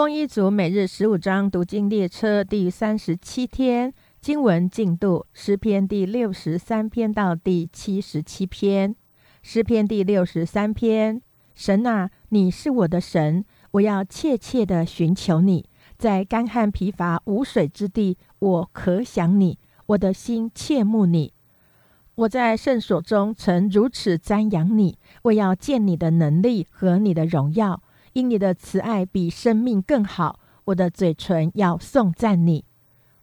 丰一族每日十五章读经列车第三十七天经文进度：诗篇第六十三篇到第七十七篇。诗篇第六十三篇：神啊，你是我的神，我要切切的寻求你。在干旱疲乏无水之地，我可想你，我的心切慕你。我在圣所中曾如此瞻仰你，我要见你的能力和你的荣耀。因你的慈爱比生命更好，我的嘴唇要颂赞你。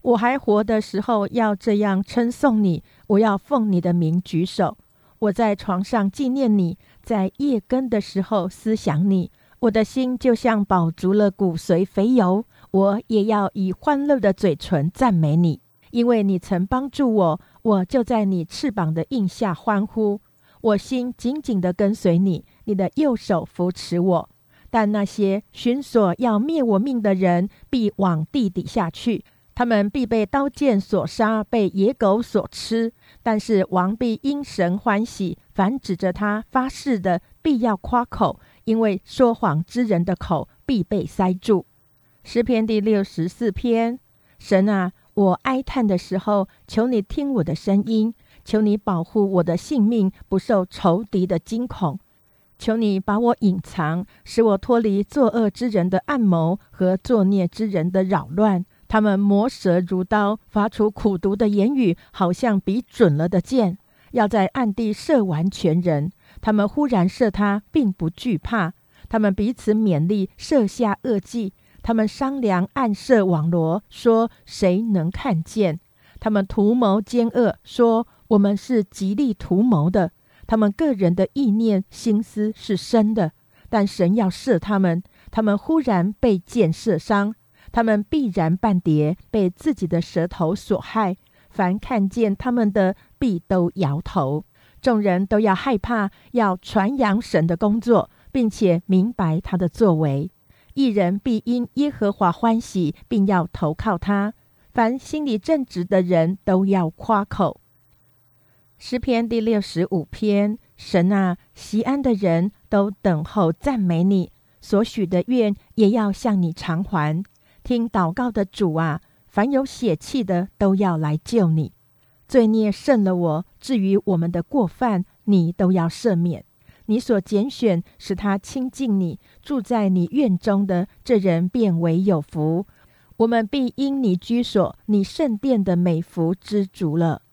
我还活的时候要这样称颂你，我要奉你的名举手。我在床上纪念你，在夜更的时候思想你。我的心就像饱足了骨髓肥油，我也要以欢乐的嘴唇赞美你，因为你曾帮助我，我就在你翅膀的印下欢呼。我心紧紧地跟随你，你的右手扶持我。但那些寻索要灭我命的人，必往地底下去；他们必被刀剑所杀，被野狗所吃。但是王必因神欢喜，凡指着他发誓的，必要夸口，因为说谎之人的口必被塞住。诗篇第六十四篇：神啊，我哀叹的时候，求你听我的声音，求你保护我的性命，不受仇敌的惊恐。求你把我隐藏，使我脱离作恶之人的暗谋和作孽之人的扰乱。他们磨舌如刀，发出苦毒的言语，好像比准了的箭，要在暗地射完全人。他们忽然射他，并不惧怕。他们彼此勉励，设下恶计。他们商量暗设网罗，说谁能看见？他们图谋奸恶，说我们是极力图谋的。他们个人的意念心思是深的，但神要射他们，他们忽然被箭射伤，他们必然半跌，被自己的舌头所害。凡看见他们的，必都摇头。众人都要害怕，要传扬神的工作，并且明白他的作为。一人必因耶和华欢喜，并要投靠他。凡心里正直的人都要夸口。诗篇第六十五篇：神啊，西安的人都等候赞美你，所许的愿也要向你偿还。听祷告的主啊，凡有血气的都要来救你。罪孽胜了我，至于我们的过犯，你都要赦免。你所拣选使他亲近你，住在你院中的这人，便为有福。我们必因你居所、你圣殿的美福知足了。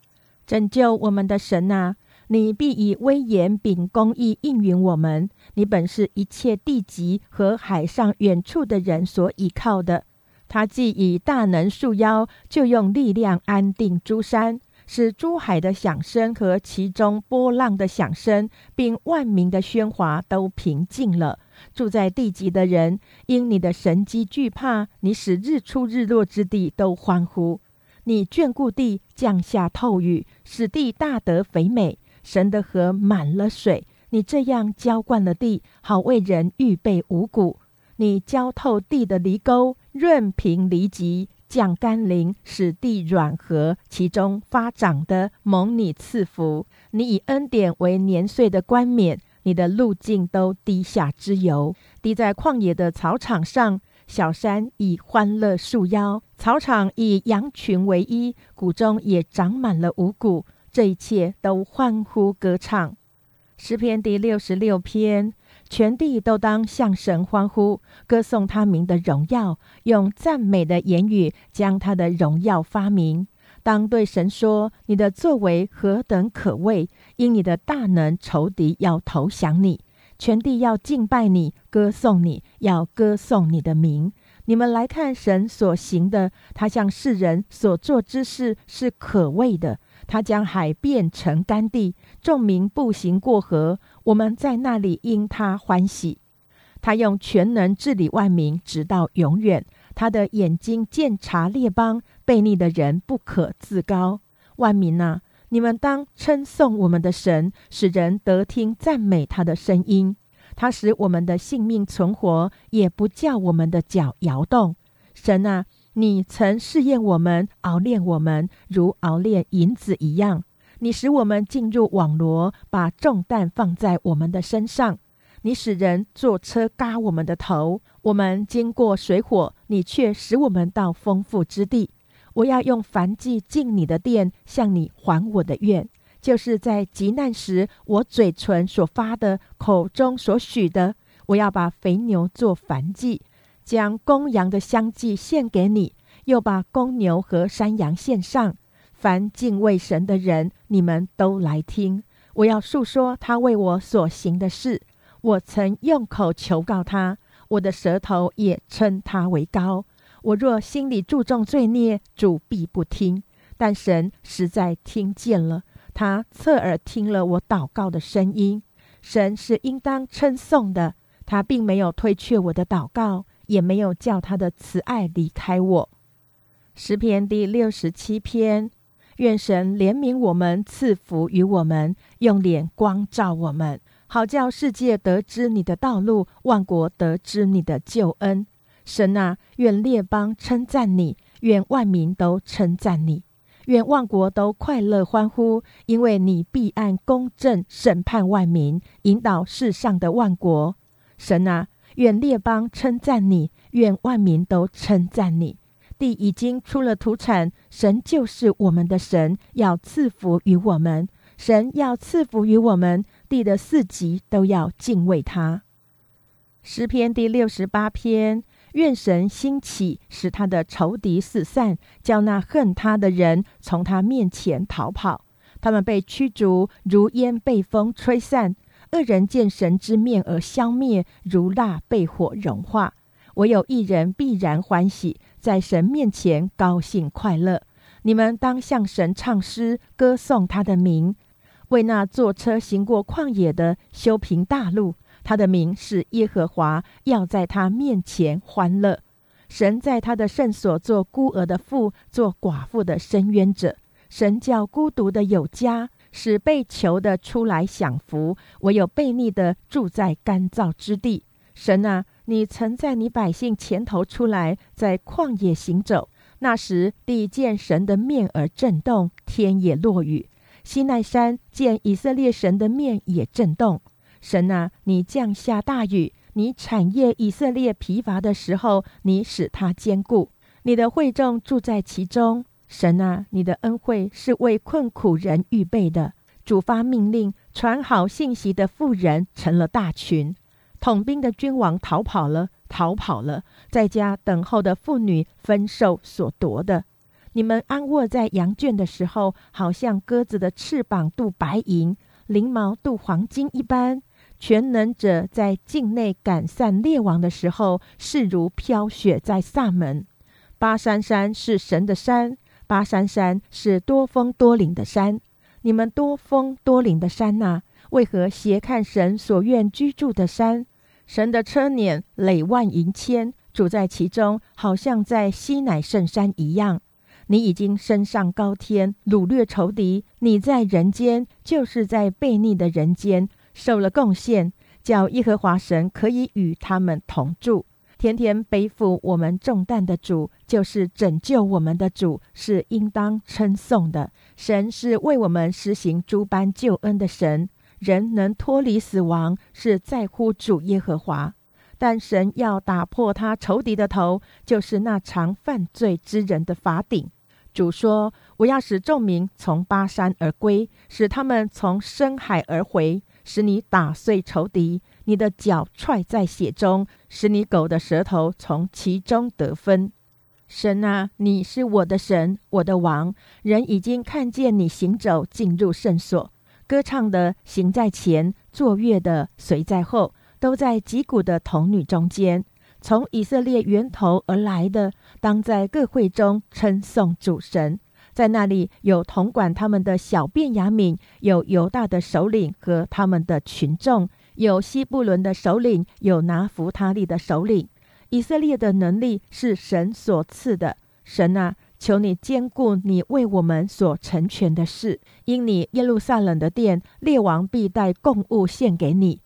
拯救我们的神啊！你必以威严秉公义应允我们。你本是一切地极和海上远处的人所倚靠的。他既以大能束腰，就用力量安定诸山，使诸海的响声和其中波浪的响声，并万民的喧哗都平静了。住在地极的人因你的神机惧怕，你使日出日落之地都欢呼。你眷顾地，降下透雨，使地大得肥美。神的河满了水，你这样浇灌了地，好为人预备五谷。你浇透地的犁沟，润平犁脊，降甘霖，使地软和，其中发长的蒙你赐福。你以恩典为年岁的冠冕，你的路径都滴下之油，滴在旷野的草场上。小山以欢乐束腰，草场以羊群为衣，谷中也长满了五谷。这一切都欢呼歌唱。诗篇第六十六篇，全地都当向神欢呼，歌颂他名的荣耀，用赞美的言语将他的荣耀发明。当对神说：“你的作为何等可畏！因你的大能，仇敌要投降你。”全地要敬拜你，歌颂你，要歌颂你的名。你们来看神所行的，他向世人所做之事是可畏的。他将海变成干地，众民步行过河，我们在那里因他欢喜。他用全能治理万民，直到永远。他的眼睛鉴察列邦，悖逆的人不可自高。万民啊！你们当称颂我们的神，使人得听赞美他的声音。他使我们的性命存活，也不叫我们的脚摇动。神啊，你曾试验我们，熬炼我们，如熬炼银子一样。你使我们进入网罗，把重担放在我们的身上。你使人坐车嘎我们的头，我们经过水火，你却使我们到丰富之地。我要用燔祭进你的殿，向你还我的愿，就是在极难时我嘴唇所发的，口中所许的。我要把肥牛做燔祭，将公羊的香祭献给你，又把公牛和山羊献上。凡敬畏神的人，你们都来听。我要述说他为我所行的事。我曾用口求告他，我的舌头也称他为高。我若心里注重罪孽，主必不听。但神实在听见了，他侧耳听了我祷告的声音。神是应当称颂的，他并没有推却我的祷告，也没有叫他的慈爱离开我。诗篇第六十七篇。愿神怜悯我们，赐福于我们，用脸光照我们，好叫世界得知你的道路，万国得知你的救恩。神啊，愿列邦称赞你，愿万民都称赞你，愿万国都快乐欢呼，因为你必按公正审判万民，引导世上的万国。神啊，愿列邦称赞你，愿万民都称赞你。地已经出了土产，神就是我们的神，要赐福于我们。神要赐福于我们，地的四极都要敬畏他。诗篇第六十八篇：愿神兴起，使他的仇敌四散，叫那恨他的人从他面前逃跑。他们被驱逐，如烟被风吹散；恶人见神之面而消灭，如蜡被火融化。唯有一人必然欢喜。在神面前高兴快乐，你们当向神唱诗，歌颂他的名，为那坐车行过旷野的修平大路。他的名是耶和华，要在他面前欢乐。神在他的圣所做孤儿的父，做寡妇的伸冤者。神叫孤独的有家，使被囚的出来享福。唯有悖逆的住在干燥之地。神啊！你曾在你百姓前头出来，在旷野行走。那时地见神的面而震动，天也落雨。西奈山见以色列神的面也震动。神啊，你降下大雨，你产业以色列疲乏的时候，你使他坚固。你的会众住在其中。神啊，你的恩惠是为困苦人预备的。主发命令，传好信息的妇人成了大群。统兵的君王逃跑了，逃跑了，在家等候的妇女分受所夺的。你们安卧在羊圈的时候，好像鸽子的翅膀镀白银，翎毛镀黄金一般。全能者在境内赶散列王的时候，势如飘雪在萨门。巴山山是神的山，巴山山是多峰多岭的山。你们多峰多岭的山呐，为何斜看神所愿居住的山？神的车辇累万银千，住在其中，好像在西乃圣山一样。你已经升上高天，掳掠仇敌。你在人间，就是在悖逆的人间受了贡献，叫耶和华神可以与他们同住。天天背负我们重担的主，就是拯救我们的主，是应当称颂的。神是为我们施行诸般救恩的神。人能脱离死亡，是在乎主耶和华；但神要打破他仇敌的头，就是那常犯罪之人的法顶。主说：“我要使众民从巴山而归，使他们从深海而回，使你打碎仇敌，你的脚踹在血中，使你狗的舌头从其中得分。”神啊，你是我的神，我的王。人已经看见你行走进入圣所。歌唱的行在前，作乐的随在后，都在击鼓的童女中间。从以色列源头而来的，当在各会中称颂主神。在那里有统管他们的小便雅敏，有犹大的首领和他们的群众，有西布伦的首领，有拿弗他利的首领。以色列的能力是神所赐的。神啊！求你兼顾你为我们所成全的事，因你耶路撒冷的殿，列王必带贡物献给你。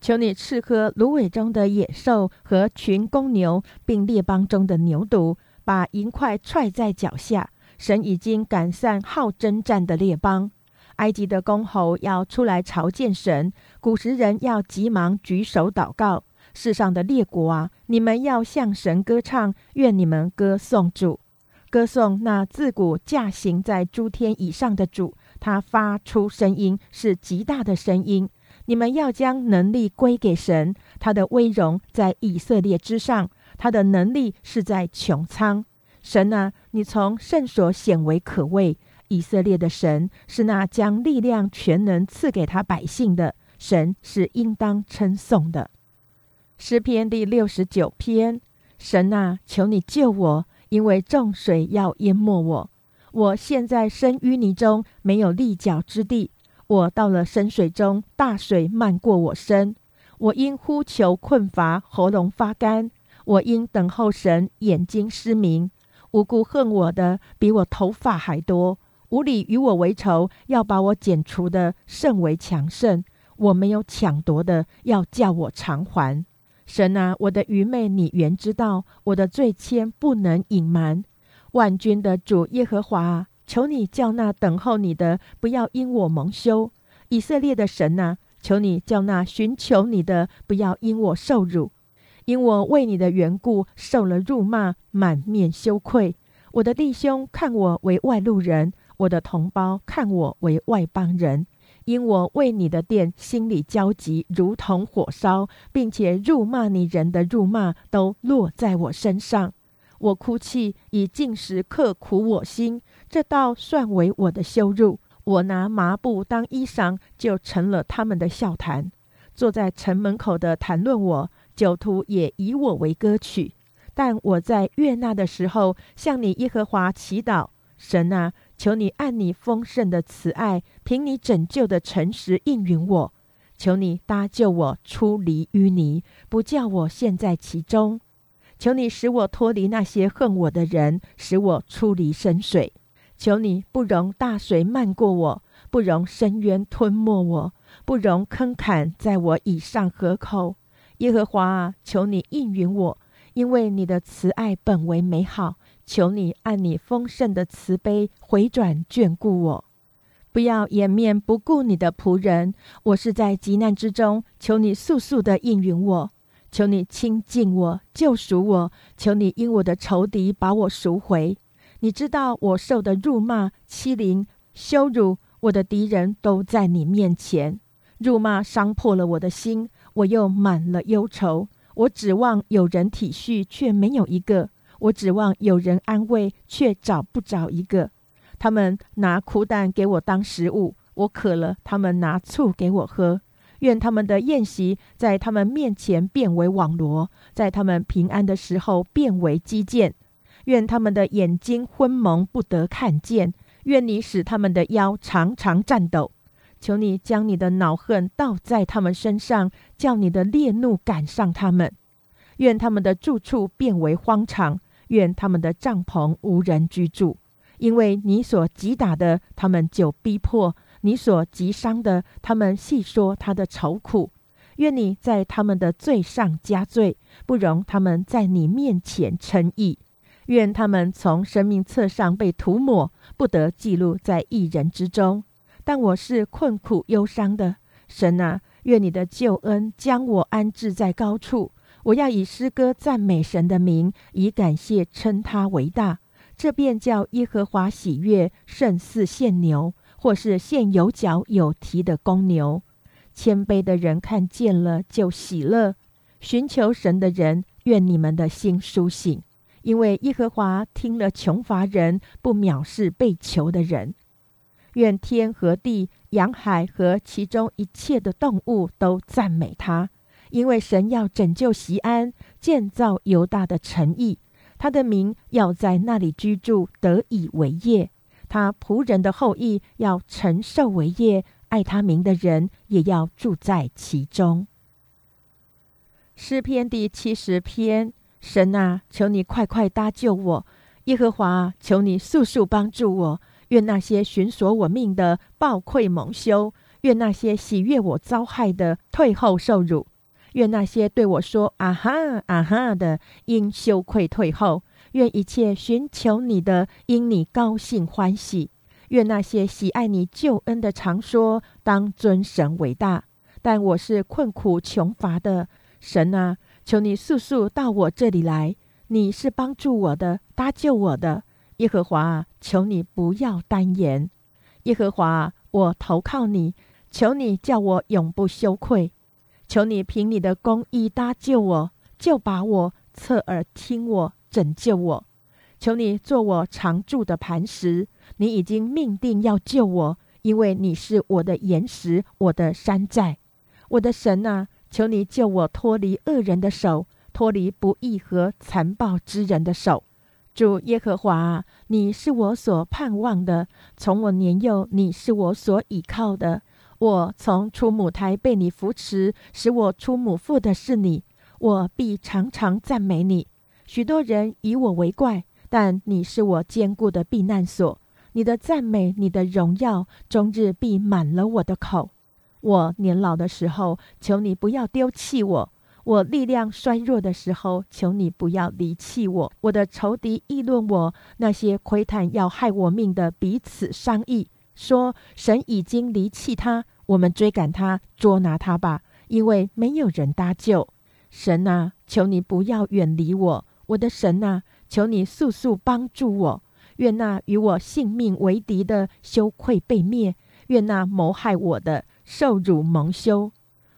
求你赐喝芦苇中的野兽和群公牛，并列邦中的牛犊，把银块踹在脚下。神已经赶散好征战的列邦，埃及的公侯要出来朝见神，古时人要急忙举手祷告。世上的列国啊，你们要向神歌唱，愿你们歌颂主，歌颂那自古驾行在诸天以上的主。他发出声音是极大的声音。你们要将能力归给神，他的威荣在以色列之上，他的能力是在穹苍。神啊，你从圣所显为可畏。以色列的神是那将力量全能赐给他百姓的神，是应当称颂的。诗篇第六十九篇：神啊，求你救我，因为众水要淹没我。我现在身淤泥中，没有立脚之地。我到了深水中，大水漫过我身。我因呼求困乏，喉咙发干；我因等候神，眼睛失明。无辜恨我的，比我头发还多；无理与我为仇，要把我剪除的甚为强盛。我没有抢夺的，要叫我偿还。神啊，我的愚昧你原知道，我的罪愆不能隐瞒。万军的主耶和华，求你叫那等候你的不要因我蒙羞。以色列的神啊，求你叫那寻求你的不要因我受辱。因我为你的缘故受了辱骂，满面羞愧。我的弟兄看我为外路人，我的同胞看我为外邦人。因我为你的殿心里焦急，如同火烧，并且辱骂你人的辱骂都落在我身上。我哭泣，以进食刻苦我心，这倒算为我的羞辱。我拿麻布当衣裳，就成了他们的笑谈。坐在城门口的谈论我，酒徒也以我为歌曲。但我在悦纳的时候，向你耶和华祈祷，神啊。求你按你丰盛的慈爱，凭你拯救的诚实应允我。求你搭救我出离淤泥，不叫我陷在其中。求你使我脱离那些恨我的人，使我出离深水。求你不容大水漫过我，不容深渊吞没我，不容坑坎在我以上河口。耶和华啊，求你应允我，因为你的慈爱本为美好。求你按你丰盛的慈悲回转眷顾我，不要掩面不顾你的仆人。我是在急难之中，求你速速的应允我。求你亲近我，救赎我。求你因我的仇敌把我赎回。你知道我受的辱骂、欺凌、羞辱，我的敌人都在你面前。辱骂伤破了我的心，我又满了忧愁。我指望有人体恤，却没有一个。我指望有人安慰，却找不着一个。他们拿苦胆给我当食物，我渴了，他们拿醋给我喝。愿他们的宴席在他们面前变为网罗，在他们平安的时候变为基建。愿他们的眼睛昏蒙，不得看见。愿你使他们的腰常常颤抖。求你将你的恼恨倒在他们身上，叫你的烈怒赶上他们。愿他们的住处变为荒场。愿他们的帐篷无人居住，因为你所击打的，他们就逼迫；你所击伤的，他们细说他的愁苦。愿你在他们的罪上加罪，不容他们在你面前称义。愿他们从生命册上被涂抹，不得记录在一人之中。但我是困苦忧伤的，神啊，愿你的救恩将我安置在高处。我要以诗歌赞美神的名，以感谢称他为大。这便叫耶和华喜悦，胜似献牛，或是献有角有蹄的公牛。谦卑的人看见了就喜乐，寻求神的人，愿你们的心苏醒，因为耶和华听了穷乏人，不藐视被求的人。愿天和地、洋海和其中一切的动物都赞美他。因为神要拯救西安，建造犹大的城邑，他的名要在那里居住，得以为业。他仆人的后裔要承受为业，爱他名的人也要住在其中。诗篇第七十篇：神啊，求你快快搭救我；耶和华，求你速速帮助我。愿那些寻索我命的暴愧蒙羞；愿那些喜悦我遭害的退后受辱。愿那些对我说“啊哈啊哈”的，因羞愧退后；愿一切寻求你的，因你高兴欢喜；愿那些喜爱你救恩的，常说当尊神为大。但我是困苦穷乏的，神啊，求你速速到我这里来。你是帮助我的，搭救我的，耶和华！求你不要单言，耶和华！我投靠你，求你叫我永不羞愧，求你凭你的公义搭救我，就把我侧耳听我，拯救我。求你做我常住的磐石，你已经命定要救我，因为你是我的岩石，我的山寨，我的神啊！求你救我脱离恶人的手。脱离不义和残暴之人的手，主耶和华，你是我所盼望的。从我年幼，你是我所倚靠的。我从出母胎被你扶持，使我出母腹的是你，我必常常赞美你。许多人以我为怪，但你是我坚固的避难所。你的赞美，你的荣耀，终日必满了我的口。我年老的时候，求你不要丢弃我。我力量衰弱的时候，求你不要离弃我。我的仇敌议论我，那些窥探要害我命的彼此商议，说神已经离弃他，我们追赶他，捉拿他吧，因为没有人搭救。神啊，求你不要远离我，我的神啊，求你速速帮助我。愿那与我性命为敌的羞愧被灭，愿那谋害我的受辱蒙羞。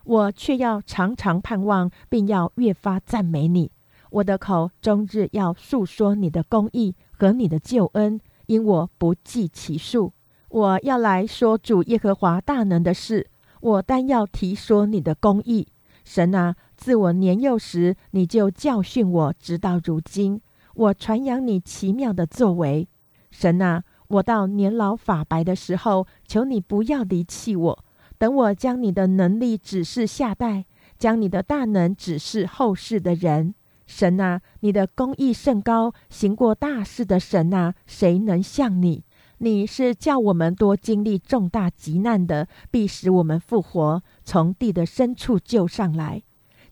我却要常常盼望，并要越发赞美你。我的口终日要述说你的公义和你的救恩，因我不计其数。我要来说主耶和华大能的事，我单要提说你的公义。神啊，自我年幼时你就教训我，直到如今，我传扬你奇妙的作为。神啊，我到年老发白的时候，求你不要离弃我。等我将你的能力指示下代，将你的大能指示后世的人。神啊，你的公义甚高，行过大事的神啊，谁能像你？你是叫我们多经历重大急难的，必使我们复活，从地的深处救上来。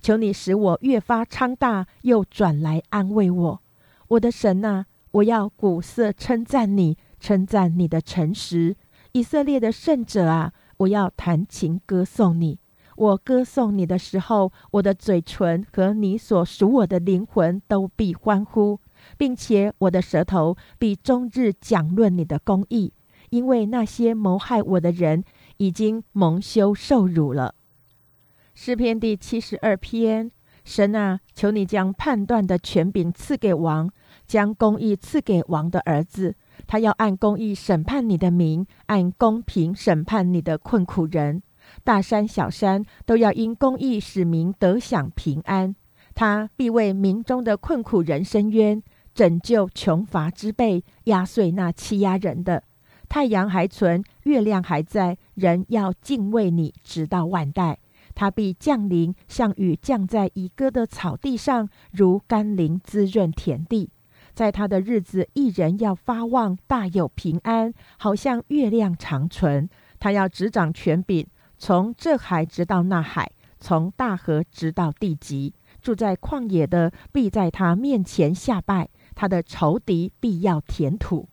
求你使我越发昌大，又转来安慰我。我的神啊，我要鼓瑟称赞你，称赞你的诚实。以色列的圣者啊！我要弹琴歌颂你，我歌颂你的时候，我的嘴唇和你所属我的灵魂都必欢呼，并且我的舌头必终日讲论你的公义，因为那些谋害我的人已经蒙羞受辱了。诗篇第七十二篇：神啊，求你将判断的权柄赐给王，将公义赐给王的儿子。他要按公义审判你的民，按公平审判你的困苦人。大山小山都要因公义使民得享平安。他必为民中的困苦人伸冤，拯救穷乏之辈，压碎那欺压人的。太阳还存，月亮还在，人要敬畏你，直到万代。他必降临，像雨降在已割的草地上，如甘霖滋润田地。在他的日子，一人要发旺，大有平安，好像月亮长存。他要执掌权柄，从这海直到那海，从大河直到地极。住在旷野的必在他面前下拜，他的仇敌必要填土。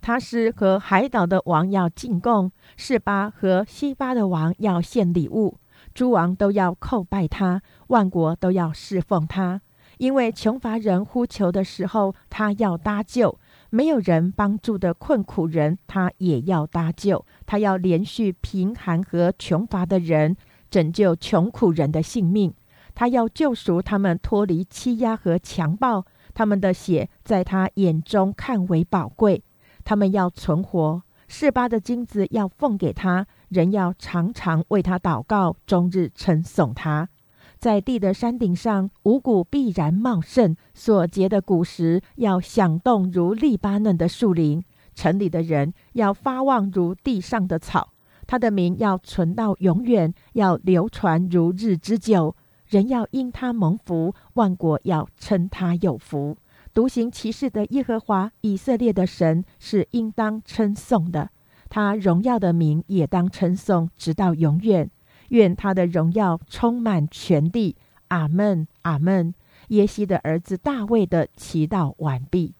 他是和海岛的王要进贡，示巴和西巴的王要献礼物，诸王都要叩拜他，万国都要侍奉他。因为穷乏人呼求的时候，他要搭救；没有人帮助的困苦人，他也要搭救。他要连续贫寒和穷乏的人，拯救穷苦人的性命。他要救赎他们脱离欺压和强暴。他们的血在他眼中看为宝贵。他们要存活。示巴的金子要奉给他，人要常常为他祷告，终日称颂他。在地的山顶上，五谷必然茂盛，所结的果实要响动如利巴嫩的树林。城里的人要发旺如地上的草，他的名要存到永远，要流传如日之久。人要因他蒙福，万国要称他有福。独行其事的耶和华以色列的神是应当称颂的，他荣耀的名也当称颂，直到永远。愿他的荣耀充满全地。阿门，阿门。耶西的儿子大卫的祈祷完毕。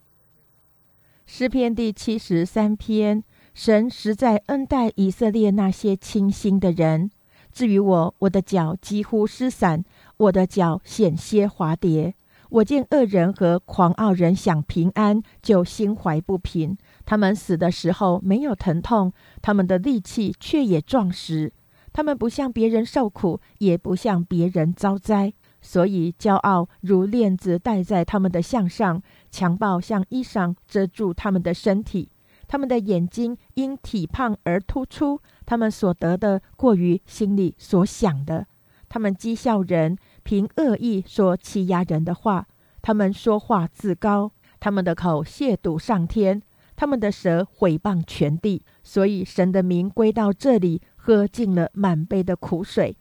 诗篇第七十三篇：神实在恩待以色列那些清心的人。至于我，我的脚几乎失散，我的脚险些滑跌。我见恶人和狂傲人享平安，就心怀不平。他们死的时候没有疼痛，他们的力气却也壮实。他们不向别人受苦，也不向别人遭灾，所以骄傲如链子戴在他们的项上，强暴像衣裳遮住他们的身体。他们的眼睛因体胖而突出，他们所得的过于心里所想的。他们讥笑人。凭恶意说欺压人的话，他们说话自高，他们的口亵渎上天，他们的舌毁谤全地。所以神的名归到这里，喝尽了满杯的苦水。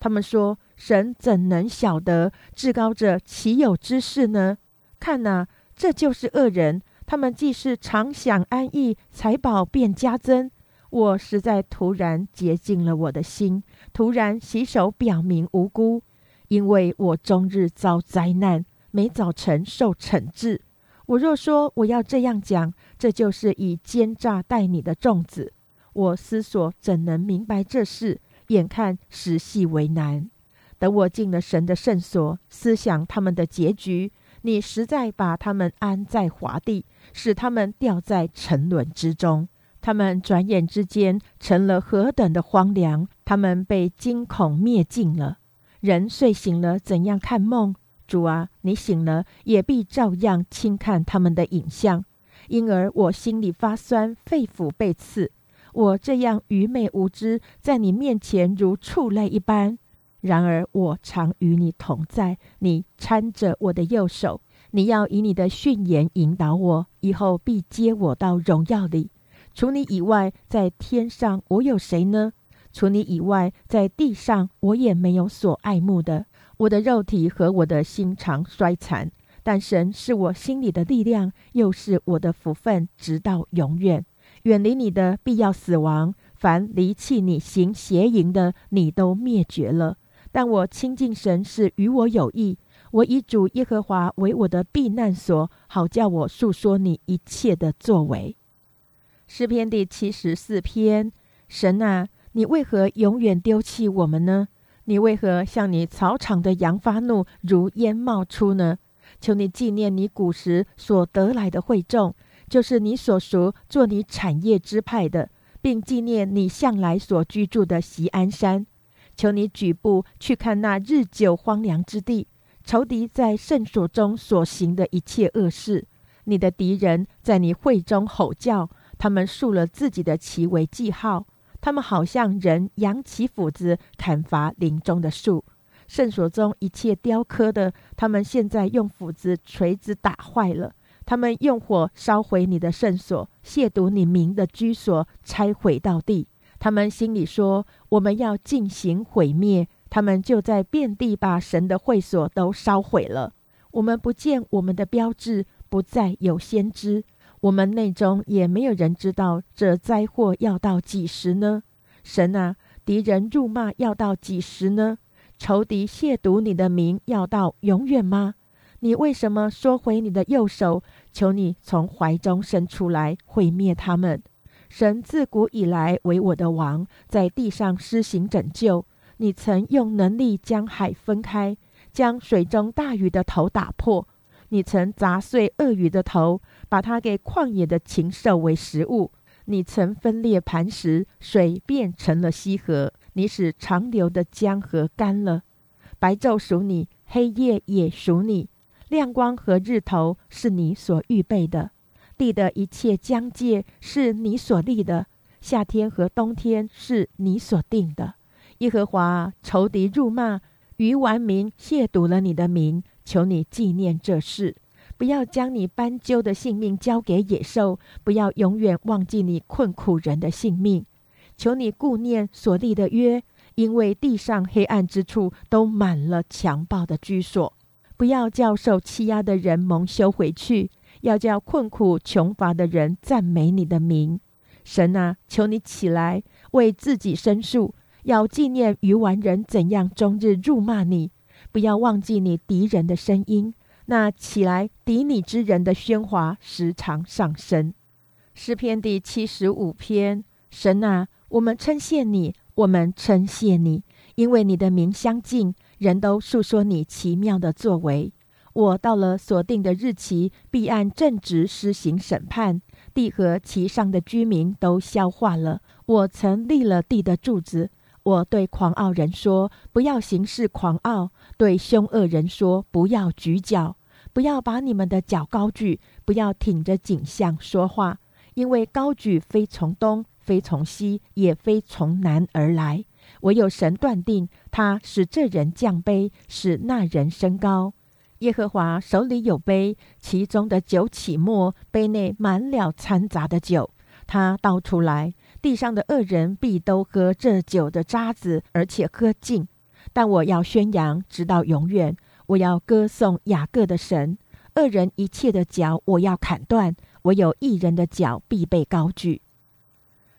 他们说：神怎能晓得至高者岂有之事呢？看呐，这就是恶人。他们既是常享安逸，财宝便加增。我实在突然洁净了我的心，突然洗手，表明无辜。因为我终日遭灾难，每早晨受惩治。我若说我要这样讲，这就是以奸诈待你的粽子。我思索怎能明白这事？眼看实系为难。等我进了神的圣所，思想他们的结局，你实在把他们安在华地，使他们掉在沉沦之中。他们转眼之间成了何等的荒凉！他们被惊恐灭尽了。人睡醒了，怎样看梦？主啊，你醒了，也必照样轻看他们的影像。因而我心里发酸，肺腑被刺。我这样愚昧无知，在你面前如畜类一般。然而我常与你同在，你搀着我的右手。你要以你的训言引导我，以后必接我到荣耀里。除你以外，在天上我有谁呢？除你以外，在地上我也没有所爱慕的。我的肉体和我的心肠衰残，但神是我心里的力量，又是我的福分，直到永远。远离你的必要死亡，凡离弃你行邪淫的，你都灭绝了。但我亲近神是与我有益。我以主耶和华为我的避难所，好叫我述说你一切的作为。诗篇第七十四篇，神啊。你为何永远丢弃我们呢？你为何向你草场的羊发怒，如烟冒出呢？求你纪念你古时所得来的惠众，就是你所属做你产业支派的，并纪念你向来所居住的锡安山。求你举步去看那日久荒凉之地，仇敌在圣所中所行的一切恶事。你的敌人在你会中吼叫，他们竖了自己的旗为记号。他们好像人扬起斧子砍伐林中的树，圣所中一切雕刻的，他们现在用斧子、锤子打坏了。他们用火烧毁你的圣所，亵渎你名的居所，拆毁到地。他们心里说：“我们要进行毁灭。”他们就在遍地把神的会所都烧毁了。我们不见我们的标志，不再有先知。我们内中也没有人知道这灾祸要到几时呢？神啊，敌人辱骂要到几时呢？仇敌亵渎你的名要到永远吗？你为什么收回你的右手？求你从怀中伸出来毁灭他们。神自古以来为我的王，在地上施行拯救。你曾用能力将海分开，将水中大鱼的头打破。你曾砸碎鳄鱼的头。把它给旷野的禽兽为食物。你曾分裂磐石，水变成了溪河。你使长流的江河干了。白昼属你，黑夜也属你。亮光和日头是你所预备的。地的一切疆界是你所立的。夏天和冬天是你所定的。耶和华，仇敌辱骂，愚顽民亵渎了你的名。求你纪念这事。不要将你斑鸠的性命交给野兽，不要永远忘记你困苦人的性命。求你顾念所立的约，因为地上黑暗之处都满了强暴的居所。不要叫受欺压的人蒙羞回去，要叫困苦穷乏的人赞美你的名。神啊，求你起来为自己申诉，要纪念愚顽人怎样终日辱骂你，不要忘记你敌人的声音。那起来敌你之人的喧哗时常上升。诗篇第七十五篇：神啊，我们称谢你，我们称谢你，因为你的名相近，人都述说你奇妙的作为。我到了所定的日期，必按正直施行审判。地和其上的居民都消化了。我曾立了地的柱子。我对狂傲人说：“不要行事狂傲。”对凶恶人说：“不要举脚，不要把你们的脚高举，不要挺着颈项说话，因为高举非从东，非从西，也非从南而来。唯有神断定，他使这人降卑，使那人升高。耶和华手里有杯，其中的酒起沫，杯内满了掺杂的酒。他倒出来，地上的恶人必都喝这酒的渣子，而且喝尽。但我要宣扬，直到永远。我要歌颂雅各的神。恶人一切的脚，我要砍断；唯有一人的脚必被高举。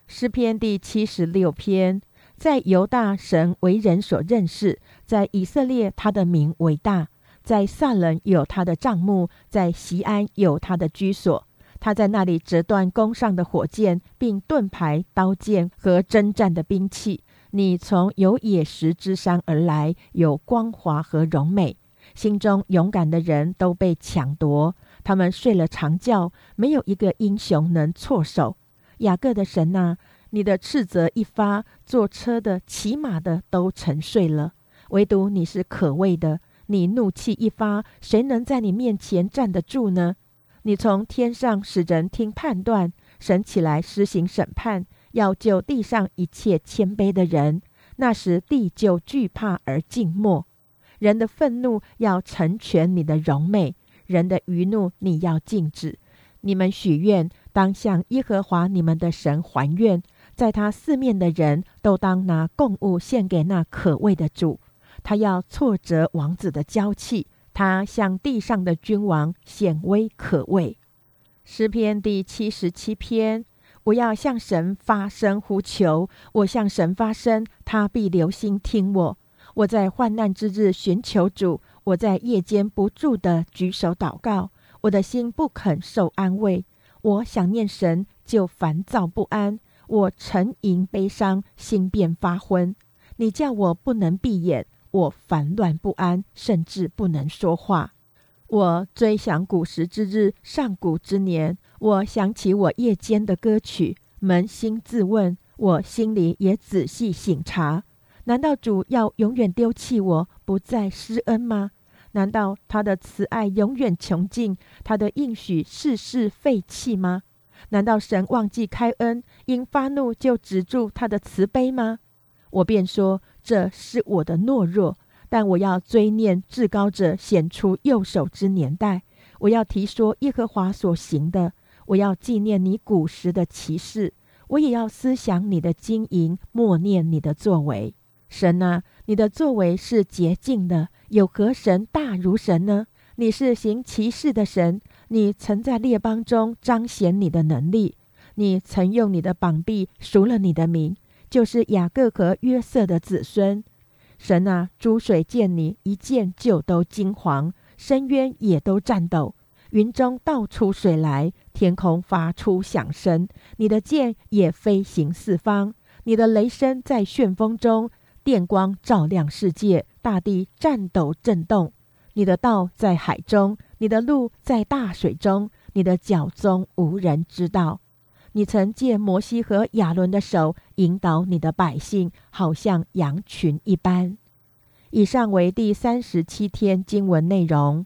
诗篇第七十六篇，在犹大神为人所认识，在以色列他的名为大，在撒冷有他的帐幕，在西安有他的居所。他在那里折断弓上的火箭，并盾牌、刀剑和征战的兵器。你从有野石之山而来，有光华和荣美，心中勇敢的人都被抢夺。他们睡了长觉，没有一个英雄能措手。雅各的神呐，你的斥责一发，坐车的、骑马的都沉睡了，唯独你是可畏的。你怒气一发，谁能在你面前站得住呢？你从天上使人听判断，神起来施行审判。要救地上一切谦卑的人，那时地就惧怕而静默。人的愤怒要成全你的荣美，人的余怒你要禁止。你们许愿，当向耶和华你们的神还愿，在他四面的人都当拿供物献给那可畏的主。他要挫折王子的娇气，他向地上的君王显威可畏。诗篇第七十七篇。我要向神发声呼求，我向神发声，他必留心听我。我在患难之日寻求主，我在夜间不住的举手祷告，我的心不肯受安慰。我想念神，就烦躁不安，我沉吟悲伤，心便发昏。你叫我不能闭眼，我烦乱不安，甚至不能说话。我追想古时之日，上古之年。我想起我夜间的歌曲，扪心自问，我心里也仔细醒察：难道主要永远丢弃我，不再施恩吗？难道他的慈爱永远穷尽，他的应许世事废弃吗？难道神忘记开恩，因发怒就止住他的慈悲吗？我便说：这是我的懦弱。但我要追念至高者显出右手之年代，我要提说耶和华所行的，我要纪念你古时的奇事，我也要思想你的经营，默念你的作为。神啊，你的作为是洁净的，有何神大如神呢？你是行奇事的神，你曾在列邦中彰显你的能力，你曾用你的膀臂赎了你的名，就是雅各和约瑟的子孙。神啊，诸水见你一见就都惊惶，深渊也都颤抖，云中倒出水来，天空发出响声。你的剑也飞行四方，你的雷声在旋风中，电光照亮世界，大地颤抖震动。你的道在海中，你的路在大水中，你的脚踪无人知道。你曾借摩西和亚伦的手引导你的百姓，好像羊群一般。以上为第三十七天经文内容。